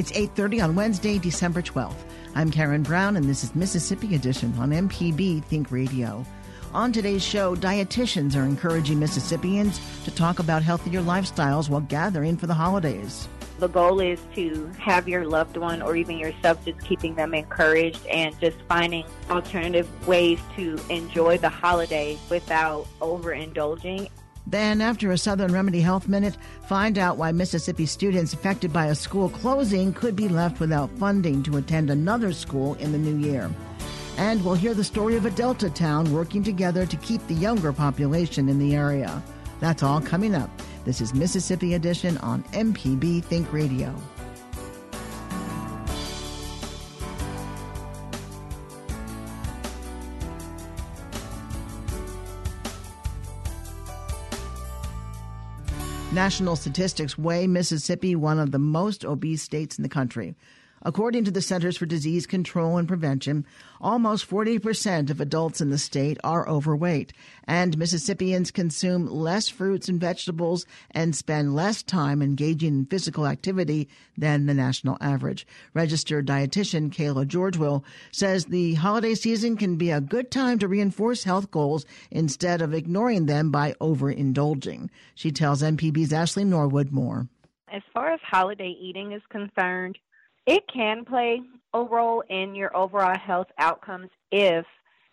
It's 8.30 on Wednesday, December 12th. I'm Karen Brown, and this is Mississippi Edition on MPB Think Radio. On today's show, dietitians are encouraging Mississippians to talk about healthier lifestyles while gathering for the holidays. The goal is to have your loved one or even yourself just keeping them encouraged and just finding alternative ways to enjoy the holiday without overindulging. Then, after a Southern Remedy Health Minute, find out why Mississippi students affected by a school closing could be left without funding to attend another school in the new year. And we'll hear the story of a Delta town working together to keep the younger population in the area. That's all coming up. This is Mississippi Edition on MPB Think Radio. National statistics weigh Mississippi one of the most obese states in the country. According to the Centers for Disease Control and Prevention, almost 40% of adults in the state are overweight, and Mississippians consume less fruits and vegetables and spend less time engaging in physical activity than the national average. Registered dietitian Kayla Georgewell says the holiday season can be a good time to reinforce health goals instead of ignoring them by overindulging. She tells MPB's Ashley Norwood more. As far as holiday eating is concerned, it can play a role in your overall health outcomes if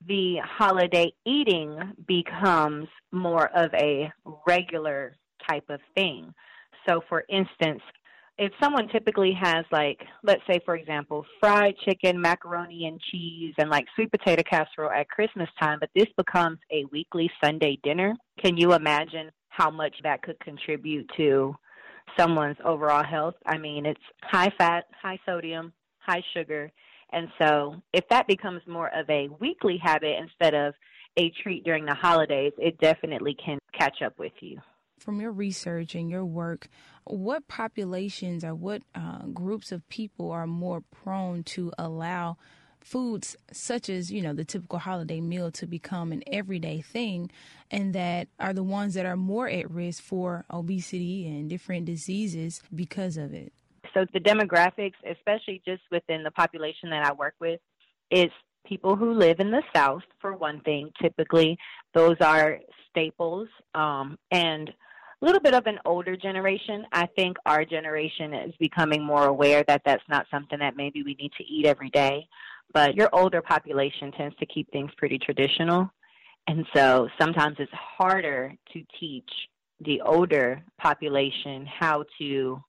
the holiday eating becomes more of a regular type of thing. So, for instance, if someone typically has, like, let's say, for example, fried chicken, macaroni and cheese, and like sweet potato casserole at Christmas time, but this becomes a weekly Sunday dinner, can you imagine how much that could contribute to someone's overall health. I mean, it's high fat, high sodium, high sugar. And so, if that becomes more of a weekly habit instead of a treat during the holidays, it definitely can catch up with you. From your research and your work, what populations or what uh, groups of people are more prone to allow foods such as you know the typical holiday meal to become an everyday thing and that are the ones that are more at risk for obesity and different diseases because of it so the demographics especially just within the population that i work with is people who live in the south for one thing typically those are staples um, and a little bit of an older generation. I think our generation is becoming more aware that that's not something that maybe we need to eat every day. But your older population tends to keep things pretty traditional. And so sometimes it's harder to teach the older population how to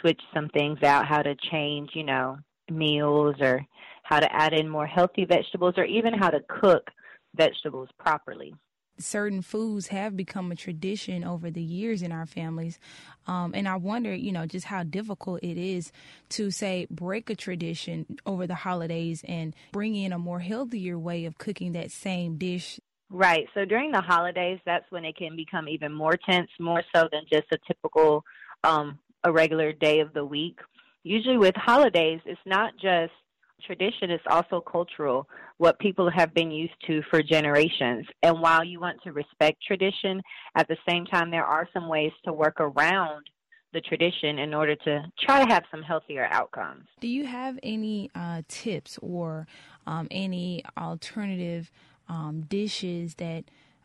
switch some things out, how to change, you know, meals or how to add in more healthy vegetables or even how to cook vegetables properly certain foods have become a tradition over the years in our families. Um, and I wonder, you know, just how difficult it is to say break a tradition over the holidays and bring in a more healthier way of cooking that same dish. Right. So during the holidays, that's when it can become even more tense, more so than just a typical, um, a regular day of the week. Usually with holidays, it's not just tradition is also cultural, what people have been used to for generations. And while you want to respect tradition, at the same time, there are some ways to work around the tradition in order to try to have some healthier outcomes. Do you have any uh, tips or um, any alternative um, dishes that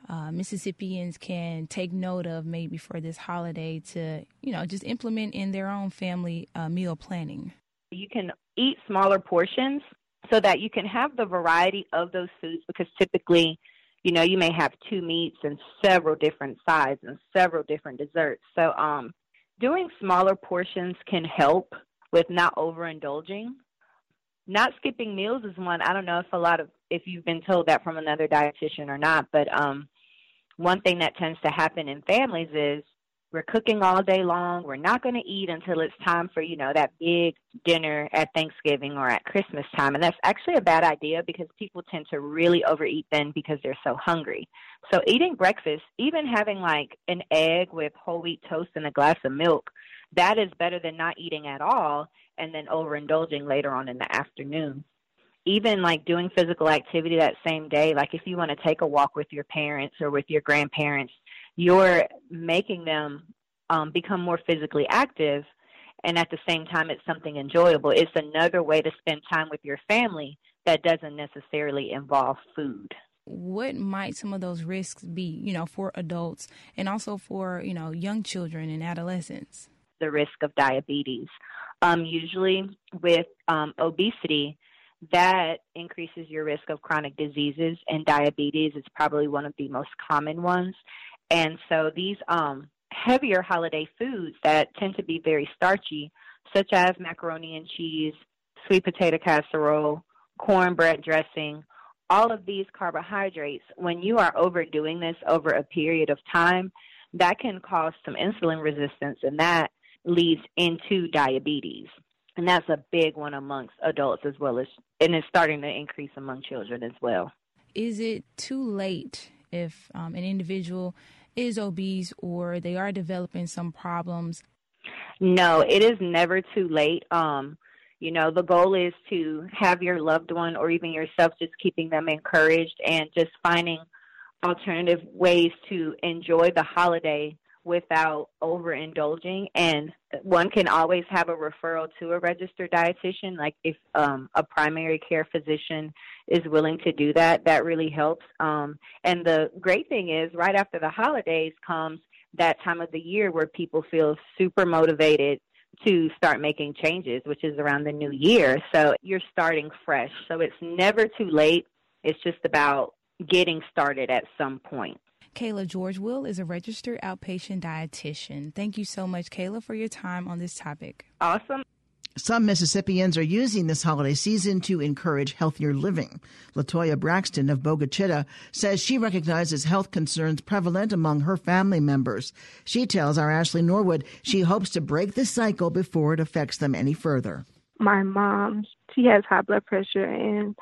uh, Mississippians can take note of maybe for this holiday to, you know, just implement in their own family uh, meal planning? You can eat smaller portions so that you can have the variety of those foods because typically, you know, you may have two meats and several different sides and several different desserts. So, um, doing smaller portions can help with not overindulging. Not skipping meals is one. I don't know if a lot of if you've been told that from another dietitian or not, but um, one thing that tends to happen in families is we're cooking all day long. We're not going to eat until it's time for, you know, that big dinner at Thanksgiving or at Christmas time. And that's actually a bad idea because people tend to really overeat then because they're so hungry. So eating breakfast, even having like an egg with whole wheat toast and a glass of milk, that is better than not eating at all and then overindulging later on in the afternoon. Even like doing physical activity that same day, like if you want to take a walk with your parents or with your grandparents, you're making them um, become more physically active and at the same time it's something enjoyable. It's another way to spend time with your family that doesn't necessarily involve food. What might some of those risks be you know for adults and also for you know young children and adolescents? The risk of diabetes. Um, usually with um, obesity that increases your risk of chronic diseases and diabetes is probably one of the most common ones and so these um, heavier holiday foods that tend to be very starchy, such as macaroni and cheese, sweet potato casserole, cornbread dressing, all of these carbohydrates, when you are overdoing this over a period of time, that can cause some insulin resistance and that leads into diabetes. And that's a big one amongst adults as well as, and it's starting to increase among children as well. Is it too late if um, an individual is obese or they are developing some problems? No, it is never too late. Um, you know, the goal is to have your loved one or even yourself just keeping them encouraged and just finding alternative ways to enjoy the holiday without overindulging. And one can always have a referral to a registered dietitian. Like if um, a primary care physician is willing to do that that really helps. Um, and the great thing is right after the holidays comes that time of the year where people feel super motivated to start making changes which is around the new year. So you're starting fresh. So it's never too late. It's just about getting started at some point Kayla George Will is a registered outpatient dietitian. Thank you so much, Kayla, for your time on this topic. Awesome. Some Mississippians are using this holiday season to encourage healthier living. Latoya Braxton of Bogue Chitto says she recognizes health concerns prevalent among her family members. She tells our Ashley Norwood she hopes to break the cycle before it affects them any further. My mom, she has high blood pressure and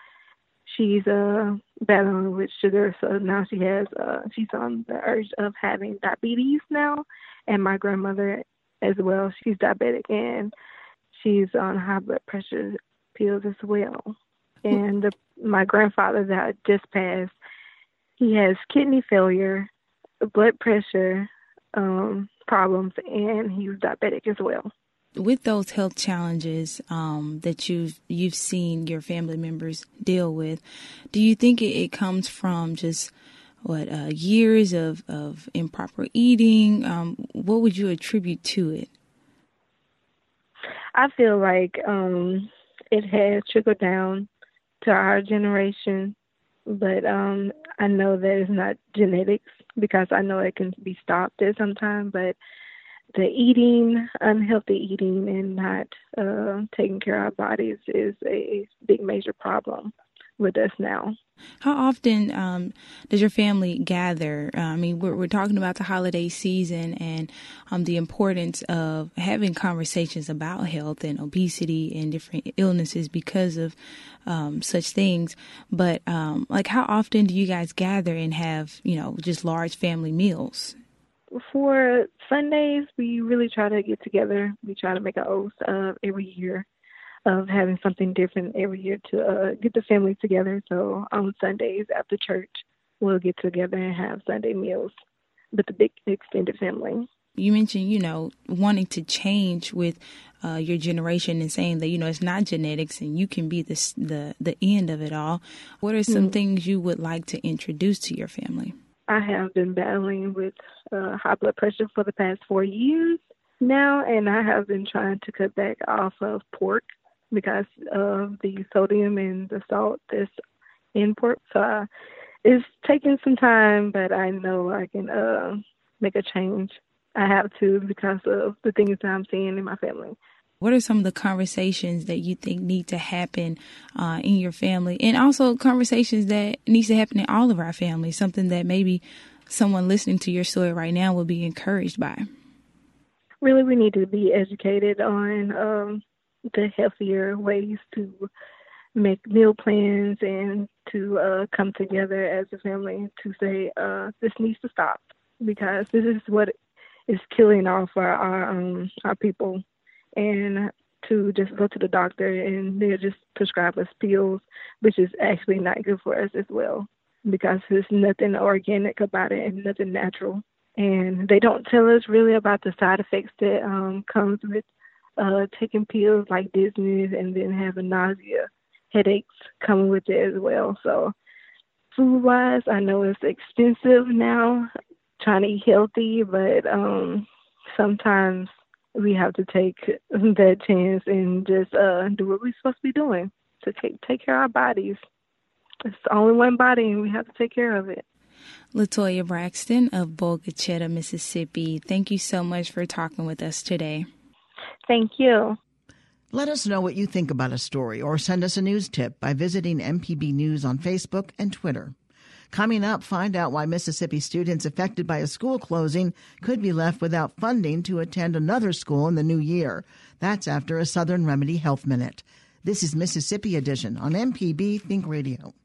she's uh battling with sugar so now she has uh she's on the urge of having diabetes now and my grandmother as well she's diabetic and she's on high blood pressure pills as well. And the, my grandfather that just passed. He has kidney failure blood pressure um problems and he's diabetic as well with those health challenges um, that you've you've seen your family members deal with, do you think it, it comes from just what uh, years of, of improper eating? Um, what would you attribute to it? I feel like um, it has trickled down to our generation, but um, I know that it's not genetics because I know it can be stopped at some time, but the eating, unhealthy eating, and not uh, taking care of our bodies is a big major problem with us now. How often um, does your family gather? Uh, I mean, we're, we're talking about the holiday season and um, the importance of having conversations about health and obesity and different illnesses because of um, such things. But um, like, how often do you guys gather and have, you know, just large family meals? For Sundays, we really try to get together. We try to make an oath of every year of having something different every year to uh, get the family together. So on Sundays after church, we'll get together and have Sunday meals with the big extended family. You mentioned, you know, wanting to change with uh, your generation and saying that you know it's not genetics and you can be the the the end of it all. What are some mm-hmm. things you would like to introduce to your family? I have been battling with uh, high blood pressure for the past four years now, and I have been trying to cut back off of pork because of the sodium and the salt that's in pork. So uh, it's taking some time, but I know I can uh, make a change. I have to because of the things that I'm seeing in my family. What are some of the conversations that you think need to happen uh, in your family, and also conversations that needs to happen in all of our families? Something that maybe someone listening to your story right now will be encouraged by. really we need to be educated on um, the healthier ways to make meal plans and to uh, come together as a family to say uh, this needs to stop because this is what is killing off our our, um, our people and to just go to the doctor and they'll just prescribe us pills, which is actually not good for us as well because there's nothing organic about it and nothing natural. And they don't tell us really about the side effects that um, comes with uh, taking pills like Disney's and then having nausea, headaches coming with it as well. So food wise, I know it's expensive now trying to eat healthy, but um, sometimes we have to take that chance and just uh, do what we're supposed to be doing to take take care of our bodies. It's only one body, and we have to take care of it. Latoya Braxton of Bogue Chitto, Mississippi. Thank you so much for talking with us today. Thank you. Let us know what you think about a story or send us a news tip by visiting MPB News on Facebook and Twitter. Coming up, find out why Mississippi students affected by a school closing could be left without funding to attend another school in the new year. That's after a Southern Remedy Health Minute. This is Mississippi Edition on MPB Think Radio.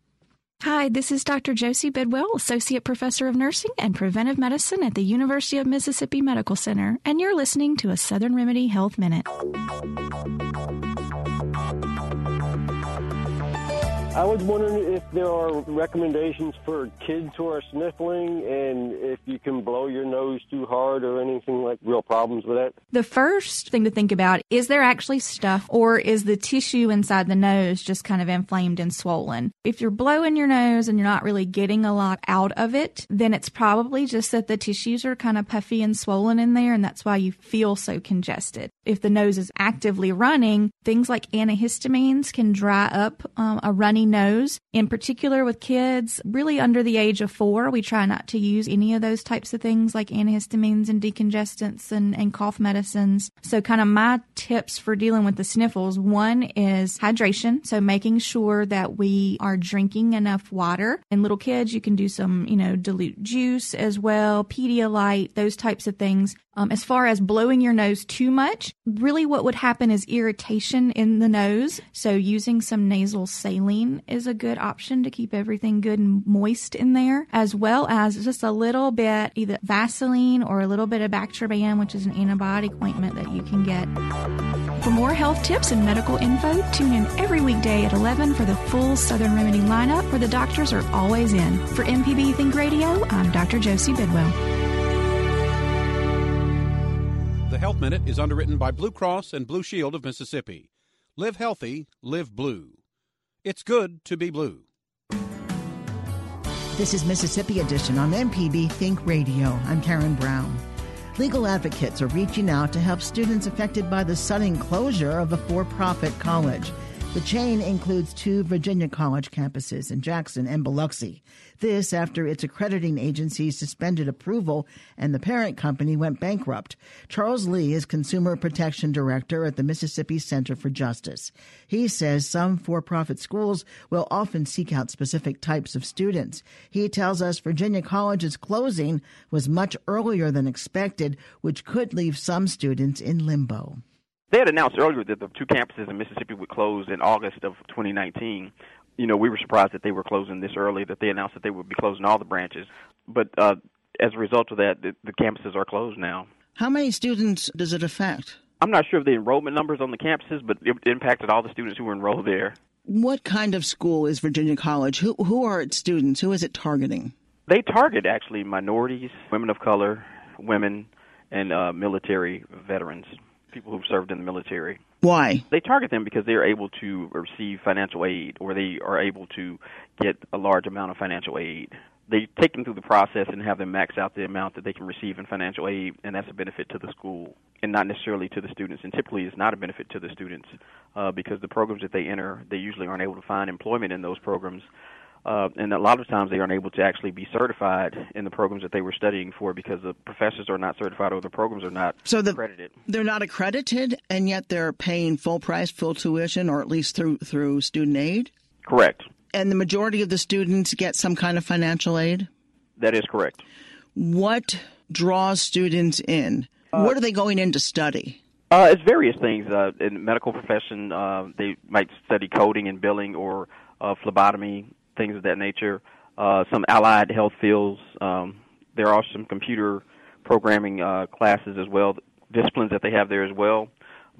Hi, this is Dr. Josie Bidwell, Associate Professor of Nursing and Preventive Medicine at the University of Mississippi Medical Center, and you're listening to a Southern Remedy Health Minute. I was wondering if there are recommendations for kids who are sniffling and if you can blow your nose too hard or anything like real problems with that. The first thing to think about is there actually stuff or is the tissue inside the nose just kind of inflamed and swollen? If you're blowing your nose and you're not really getting a lot out of it, then it's probably just that the tissues are kind of puffy and swollen in there and that's why you feel so congested. If the nose is actively running, things like antihistamines can dry up um, a runny nose. In particular with kids, really under the age of four, we try not to use any of those types of things like antihistamines and decongestants and, and cough medicines. So kind of my tips for dealing with the sniffles, one is hydration. So making sure that we are drinking enough water. In little kids, you can do some, you know, dilute juice as well, Pedialyte, those types of things. Um, as far as blowing your nose too much, really what would happen is irritation in the nose. So using some nasal saline is a good option to keep everything good and moist in there, as well as just a little bit either Vaseline or a little bit of Bactroban, which is an antibiotic ointment that you can get. For more health tips and medical info, tune in every weekday at 11 for the full Southern Remedy lineup where the doctors are always in. For MPB Think Radio, I'm Dr. Josie Bidwell. The Health Minute is underwritten by Blue Cross and Blue Shield of Mississippi. Live healthy, live blue. It's good to be blue. This is Mississippi Edition on MPB Think Radio. I'm Karen Brown. Legal advocates are reaching out to help students affected by the sudden closure of a for profit college. The chain includes two Virginia College campuses in Jackson and Biloxi. This after its accrediting agency suspended approval and the parent company went bankrupt. Charles Lee is Consumer Protection Director at the Mississippi Center for Justice. He says some for profit schools will often seek out specific types of students. He tells us Virginia College's closing was much earlier than expected, which could leave some students in limbo. They had announced earlier that the two campuses in Mississippi would close in August of 2019. You know, we were surprised that they were closing this early, that they announced that they would be closing all the branches. But uh, as a result of that, the, the campuses are closed now. How many students does it affect? I'm not sure of the enrollment numbers on the campuses, but it impacted all the students who were enrolled there. What kind of school is Virginia College? Who who are its students? Who is it targeting? They target actually minorities, women of color, women, and uh, military veterans people who've served in the military. Why? They target them because they are able to receive financial aid or they are able to get a large amount of financial aid. They take them through the process and have them max out the amount that they can receive in financial aid, and that's a benefit to the school and not necessarily to the students. And typically, it's not a benefit to the students uh, because the programs that they enter, they usually aren't able to find employment in those programs uh, and a lot of times they aren't able to actually be certified in the programs that they were studying for because the professors are not certified or the programs are not so the, accredited. They're not accredited, and yet they're paying full price, full tuition, or at least through through student aid. Correct. And the majority of the students get some kind of financial aid. That is correct. What draws students in? what are they going in to study? Uh, it's various things. Uh, in the medical profession, uh, they might study coding and billing or uh, phlebotomy, things of that nature. Uh, some allied health fields. Um, there are some computer programming uh, classes as well, disciplines that they have there as well.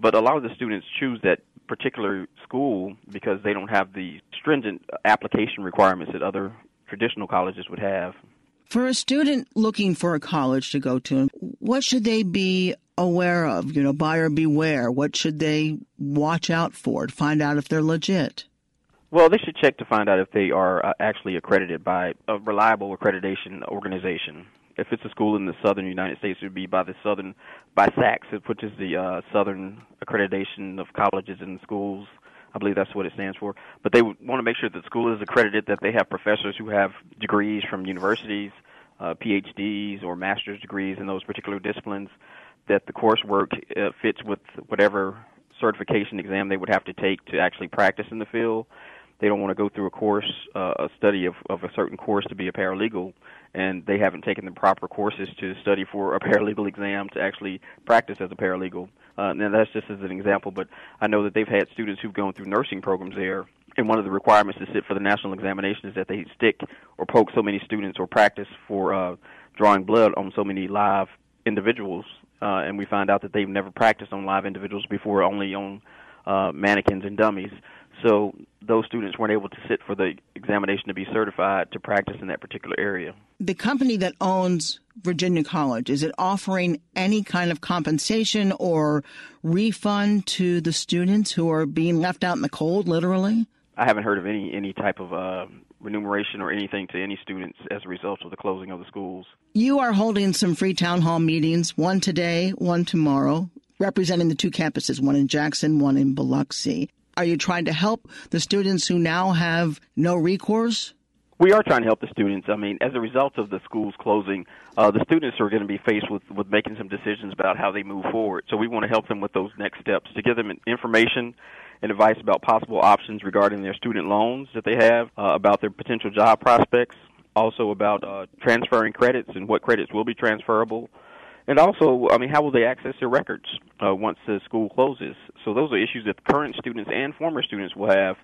But a lot of the students choose that particular school because they don't have the stringent application requirements that other traditional colleges would have. For a student looking for a college to go to, what should they be aware of? You know, buyer beware. What should they watch out for to find out if they're legit? Well, they should check to find out if they are uh, actually accredited by a reliable accreditation organization. If it's a school in the southern United States, it would be by the Southern, by SACS, which is the uh, Southern Accreditation of Colleges and Schools. I believe that's what it stands for. But they want to make sure that the school is accredited, that they have professors who have degrees from universities, uh, PhDs or master's degrees in those particular disciplines, that the coursework uh, fits with whatever certification exam they would have to take to actually practice in the field. They don't want to go through a course, uh, a study of, of a certain course to be a paralegal, and they haven't taken the proper courses to study for a paralegal exam to actually practice as a paralegal. Uh, now that's just as an example, but I know that they've had students who've gone through nursing programs there, and one of the requirements to sit for the national examination is that they stick or poke so many students or practice for uh, drawing blood on so many live individuals. Uh, and we find out that they've never practiced on live individuals before, only on uh, mannequins and dummies. So those students weren't able to sit for the examination to be certified to practice in that particular area. The company that owns Virginia College, is it offering any kind of compensation or refund to the students who are being left out in the cold, literally? I haven't heard of any any type of uh, remuneration or anything to any students as a result of the closing of the schools. You are holding some free town hall meetings, one today, one tomorrow, representing the two campuses, one in Jackson, one in Biloxi. Are you trying to help the students who now have no recourse? We are trying to help the students. I mean, as a result of the schools closing, uh, the students are going to be faced with, with making some decisions about how they move forward. So we want to help them with those next steps to give them information and advice about possible options regarding their student loans that they have, uh, about their potential job prospects, also about uh, transferring credits and what credits will be transferable, and also, I mean, how will they access their records uh, once the school closes? So those are issues that current students and former students will have.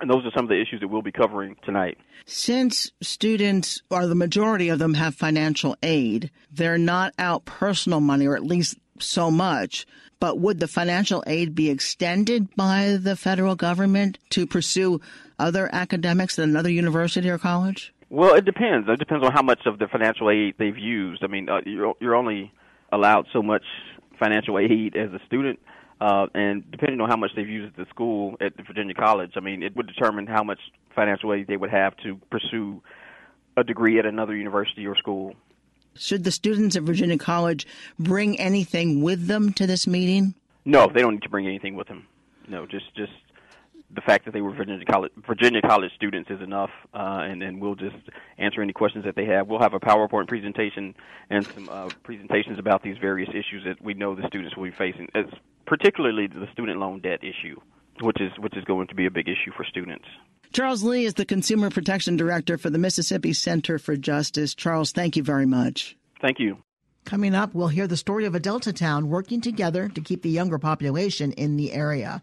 And those are some of the issues that we'll be covering tonight. Since students, or the majority of them, have financial aid, they're not out personal money, or at least so much. But would the financial aid be extended by the federal government to pursue other academics at another university or college? Well, it depends. It depends on how much of the financial aid they've used. I mean, uh, you're you're only allowed so much financial aid as a student, uh, and depending on how much they've used at the school at the Virginia College, I mean, it would determine how much financial aid they would have to pursue a degree at another university or school. Should the students at Virginia College bring anything with them to this meeting? No, they don't need to bring anything with them. No, just just the fact that they were Virginia College Virginia College students is enough, uh, and then we'll just answer any questions that they have. We'll have a PowerPoint presentation and some uh, presentations about these various issues that we know the students will be facing, as particularly the student loan debt issue, which is which is going to be a big issue for students. Charles Lee is the Consumer Protection Director for the Mississippi Center for Justice. Charles, thank you very much. Thank you. Coming up, we'll hear the story of a Delta town working together to keep the younger population in the area.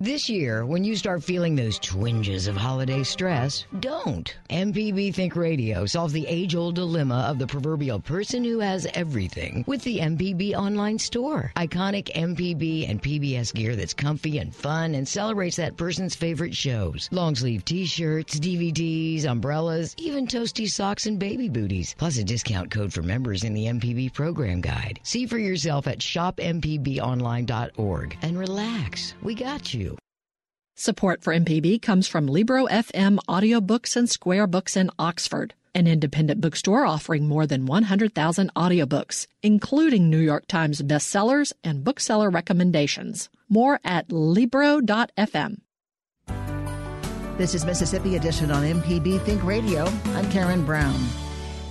This year, when you start feeling those twinges of holiday stress, don't. MPB Think Radio solves the age old dilemma of the proverbial person who has everything with the MPB online store. Iconic MPB and PBS gear that's comfy and fun and celebrates that person's favorite shows. Long sleeve t shirts, DVDs, umbrellas, even toasty socks and baby booties, plus a discount code for members in the MPB program guide. See for yourself at shopmpbonline.org and relax. We got you. Support for MPB comes from Libro FM Audiobooks and Square Books in Oxford, an independent bookstore offering more than 100,000 audiobooks, including New York Times bestsellers and bookseller recommendations. More at Libro.fm. This is Mississippi Edition on MPB Think Radio. I'm Karen Brown.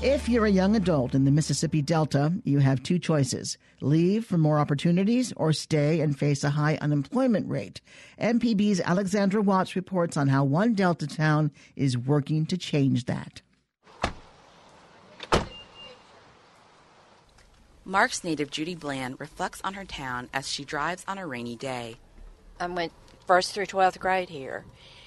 If you're a young adult in the Mississippi Delta, you have two choices leave for more opportunities or stay and face a high unemployment rate. MPB's Alexandra Watts reports on how one Delta town is working to change that. Marks native Judy Bland reflects on her town as she drives on a rainy day. I went first through 12th grade here.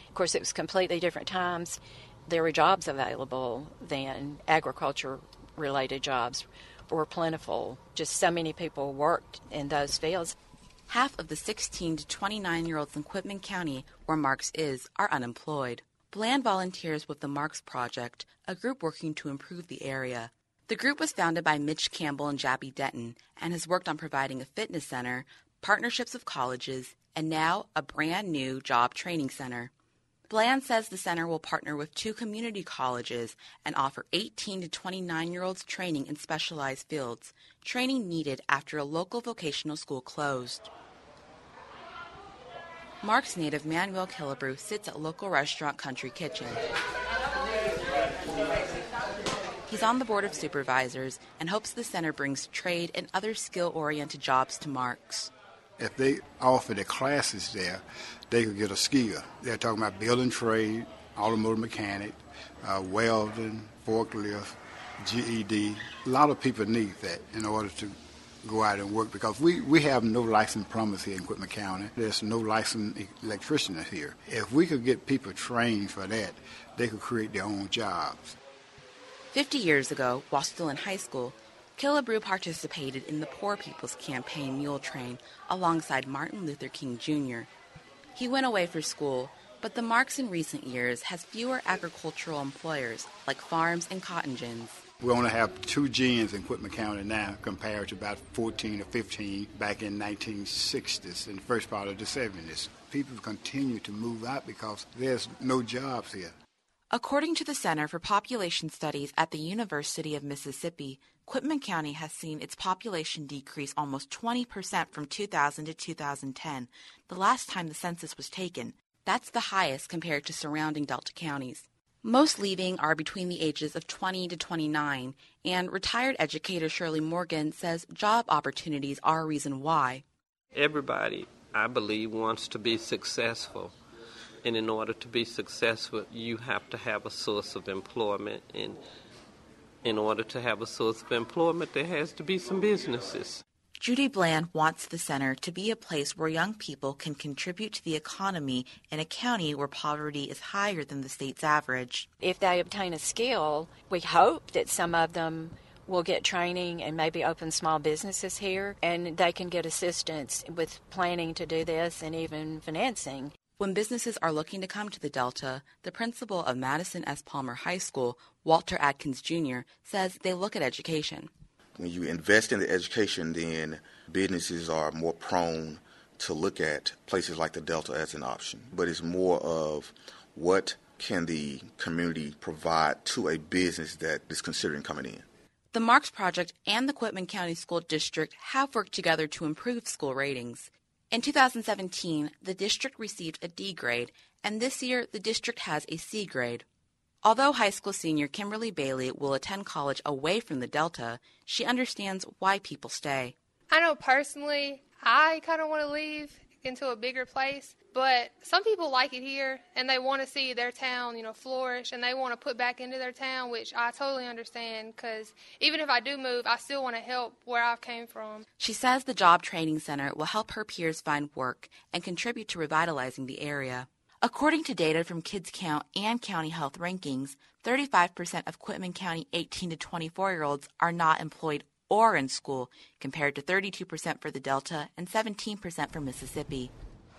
Of course, it was completely different times. There were jobs available then, agriculture related jobs were plentiful. Just so many people worked in those fields. Half of the 16 to 29 year olds in Quitman County, where Marks is, are unemployed. Bland volunteers with the Marks Project, a group working to improve the area. The group was founded by Mitch Campbell and Jabby Denton and has worked on providing a fitness center, partnerships with colleges, and now a brand new job training center. Bland says the center will partner with two community colleges and offer 18 to 29 year olds training in specialized fields, training needed after a local vocational school closed. Marks native Manuel Killebrew sits at local restaurant Country Kitchen. He's on the board of supervisors and hopes the center brings trade and other skill oriented jobs to Marks. If they offer the classes there, they could get a skill. They're talking about building trade, automotive mechanic, uh, welding, forklift, GED. A lot of people need that in order to go out and work because we, we have no licensed plumbers here in Quitman County. There's no licensed electricians here. If we could get people trained for that, they could create their own jobs. Fifty years ago, while still in high school, Killebrew participated in the Poor People's Campaign Mule Train alongside Martin Luther King Jr. He went away for school, but the Marks in recent years has fewer agricultural employers like farms and cotton gins. We only have two gins in Quitman County now compared to about 14 or 15 back in 1960s and the first part of the 70s. People continue to move out because there's no jobs here. According to the Center for Population Studies at the University of Mississippi, Quitman County has seen its population decrease almost 20% from 2000 to 2010, the last time the census was taken. That's the highest compared to surrounding Delta counties. Most leaving are between the ages of 20 to 29, and retired educator Shirley Morgan says job opportunities are a reason why. Everybody, I believe, wants to be successful and in order to be successful, you have to have a source of employment. And in order to have a source of employment, there has to be some businesses. Judy Bland wants the center to be a place where young people can contribute to the economy in a county where poverty is higher than the state's average. If they obtain a skill, we hope that some of them will get training and maybe open small businesses here and they can get assistance with planning to do this and even financing. When businesses are looking to come to the Delta, the principal of Madison S. Palmer High School, Walter Atkins Jr., says they look at education. When you invest in the education, then businesses are more prone to look at places like the Delta as an option. But it's more of what can the community provide to a business that is considering coming in. The Marks Project and the Quitman County School District have worked together to improve school ratings. In 2017, the district received a D grade, and this year the district has a C grade. Although high school senior Kimberly Bailey will attend college away from the Delta, she understands why people stay. I know personally, I kind of want to leave into a bigger place. But some people like it here and they want to see their town, you know, flourish and they want to put back into their town, which I totally understand because even if I do move, I still want to help where I came from. She says the Job Training Center will help her peers find work and contribute to revitalizing the area. According to data from Kids Count and County Health Rankings, 35% of Quitman County 18 to 24 year olds are not employed or in school, compared to 32% for the Delta and 17% for Mississippi.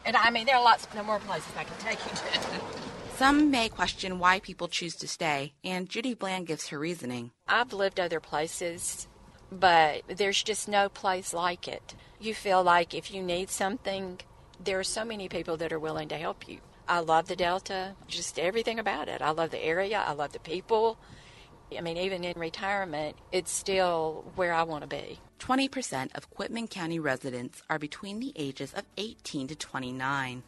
And I mean, there are lots more places I can take you to. Some may question why people choose to stay, and Judy Bland gives her reasoning. I've lived other places, but there's just no place like it. You feel like if you need something, there are so many people that are willing to help you. I love the Delta, just everything about it. I love the area, I love the people. I mean, even in retirement, it's still where I want to be. 20% of Quitman County residents are between the ages of 18 to 29.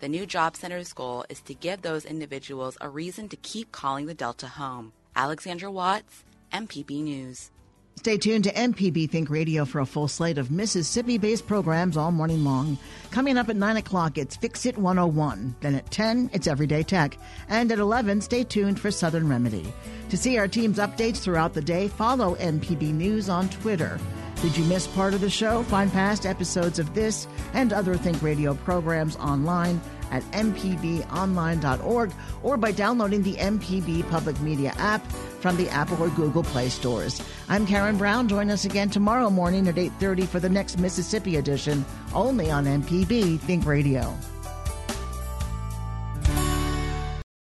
The new Job Center's goal is to give those individuals a reason to keep calling the Delta home. Alexandra Watts, MPB News. Stay tuned to MPB Think Radio for a full slate of Mississippi based programs all morning long. Coming up at 9 o'clock, it's Fix It 101. Then at 10, it's Everyday Tech. And at 11, stay tuned for Southern Remedy. To see our team's updates throughout the day, follow MPB News on Twitter. Did you miss part of the show? Find past episodes of this and other Think Radio programs online at mpbonline.org or by downloading the MPB Public Media app from the Apple or Google Play stores. I'm Karen Brown. Join us again tomorrow morning at 8:30 for the next Mississippi edition only on MPB Think Radio.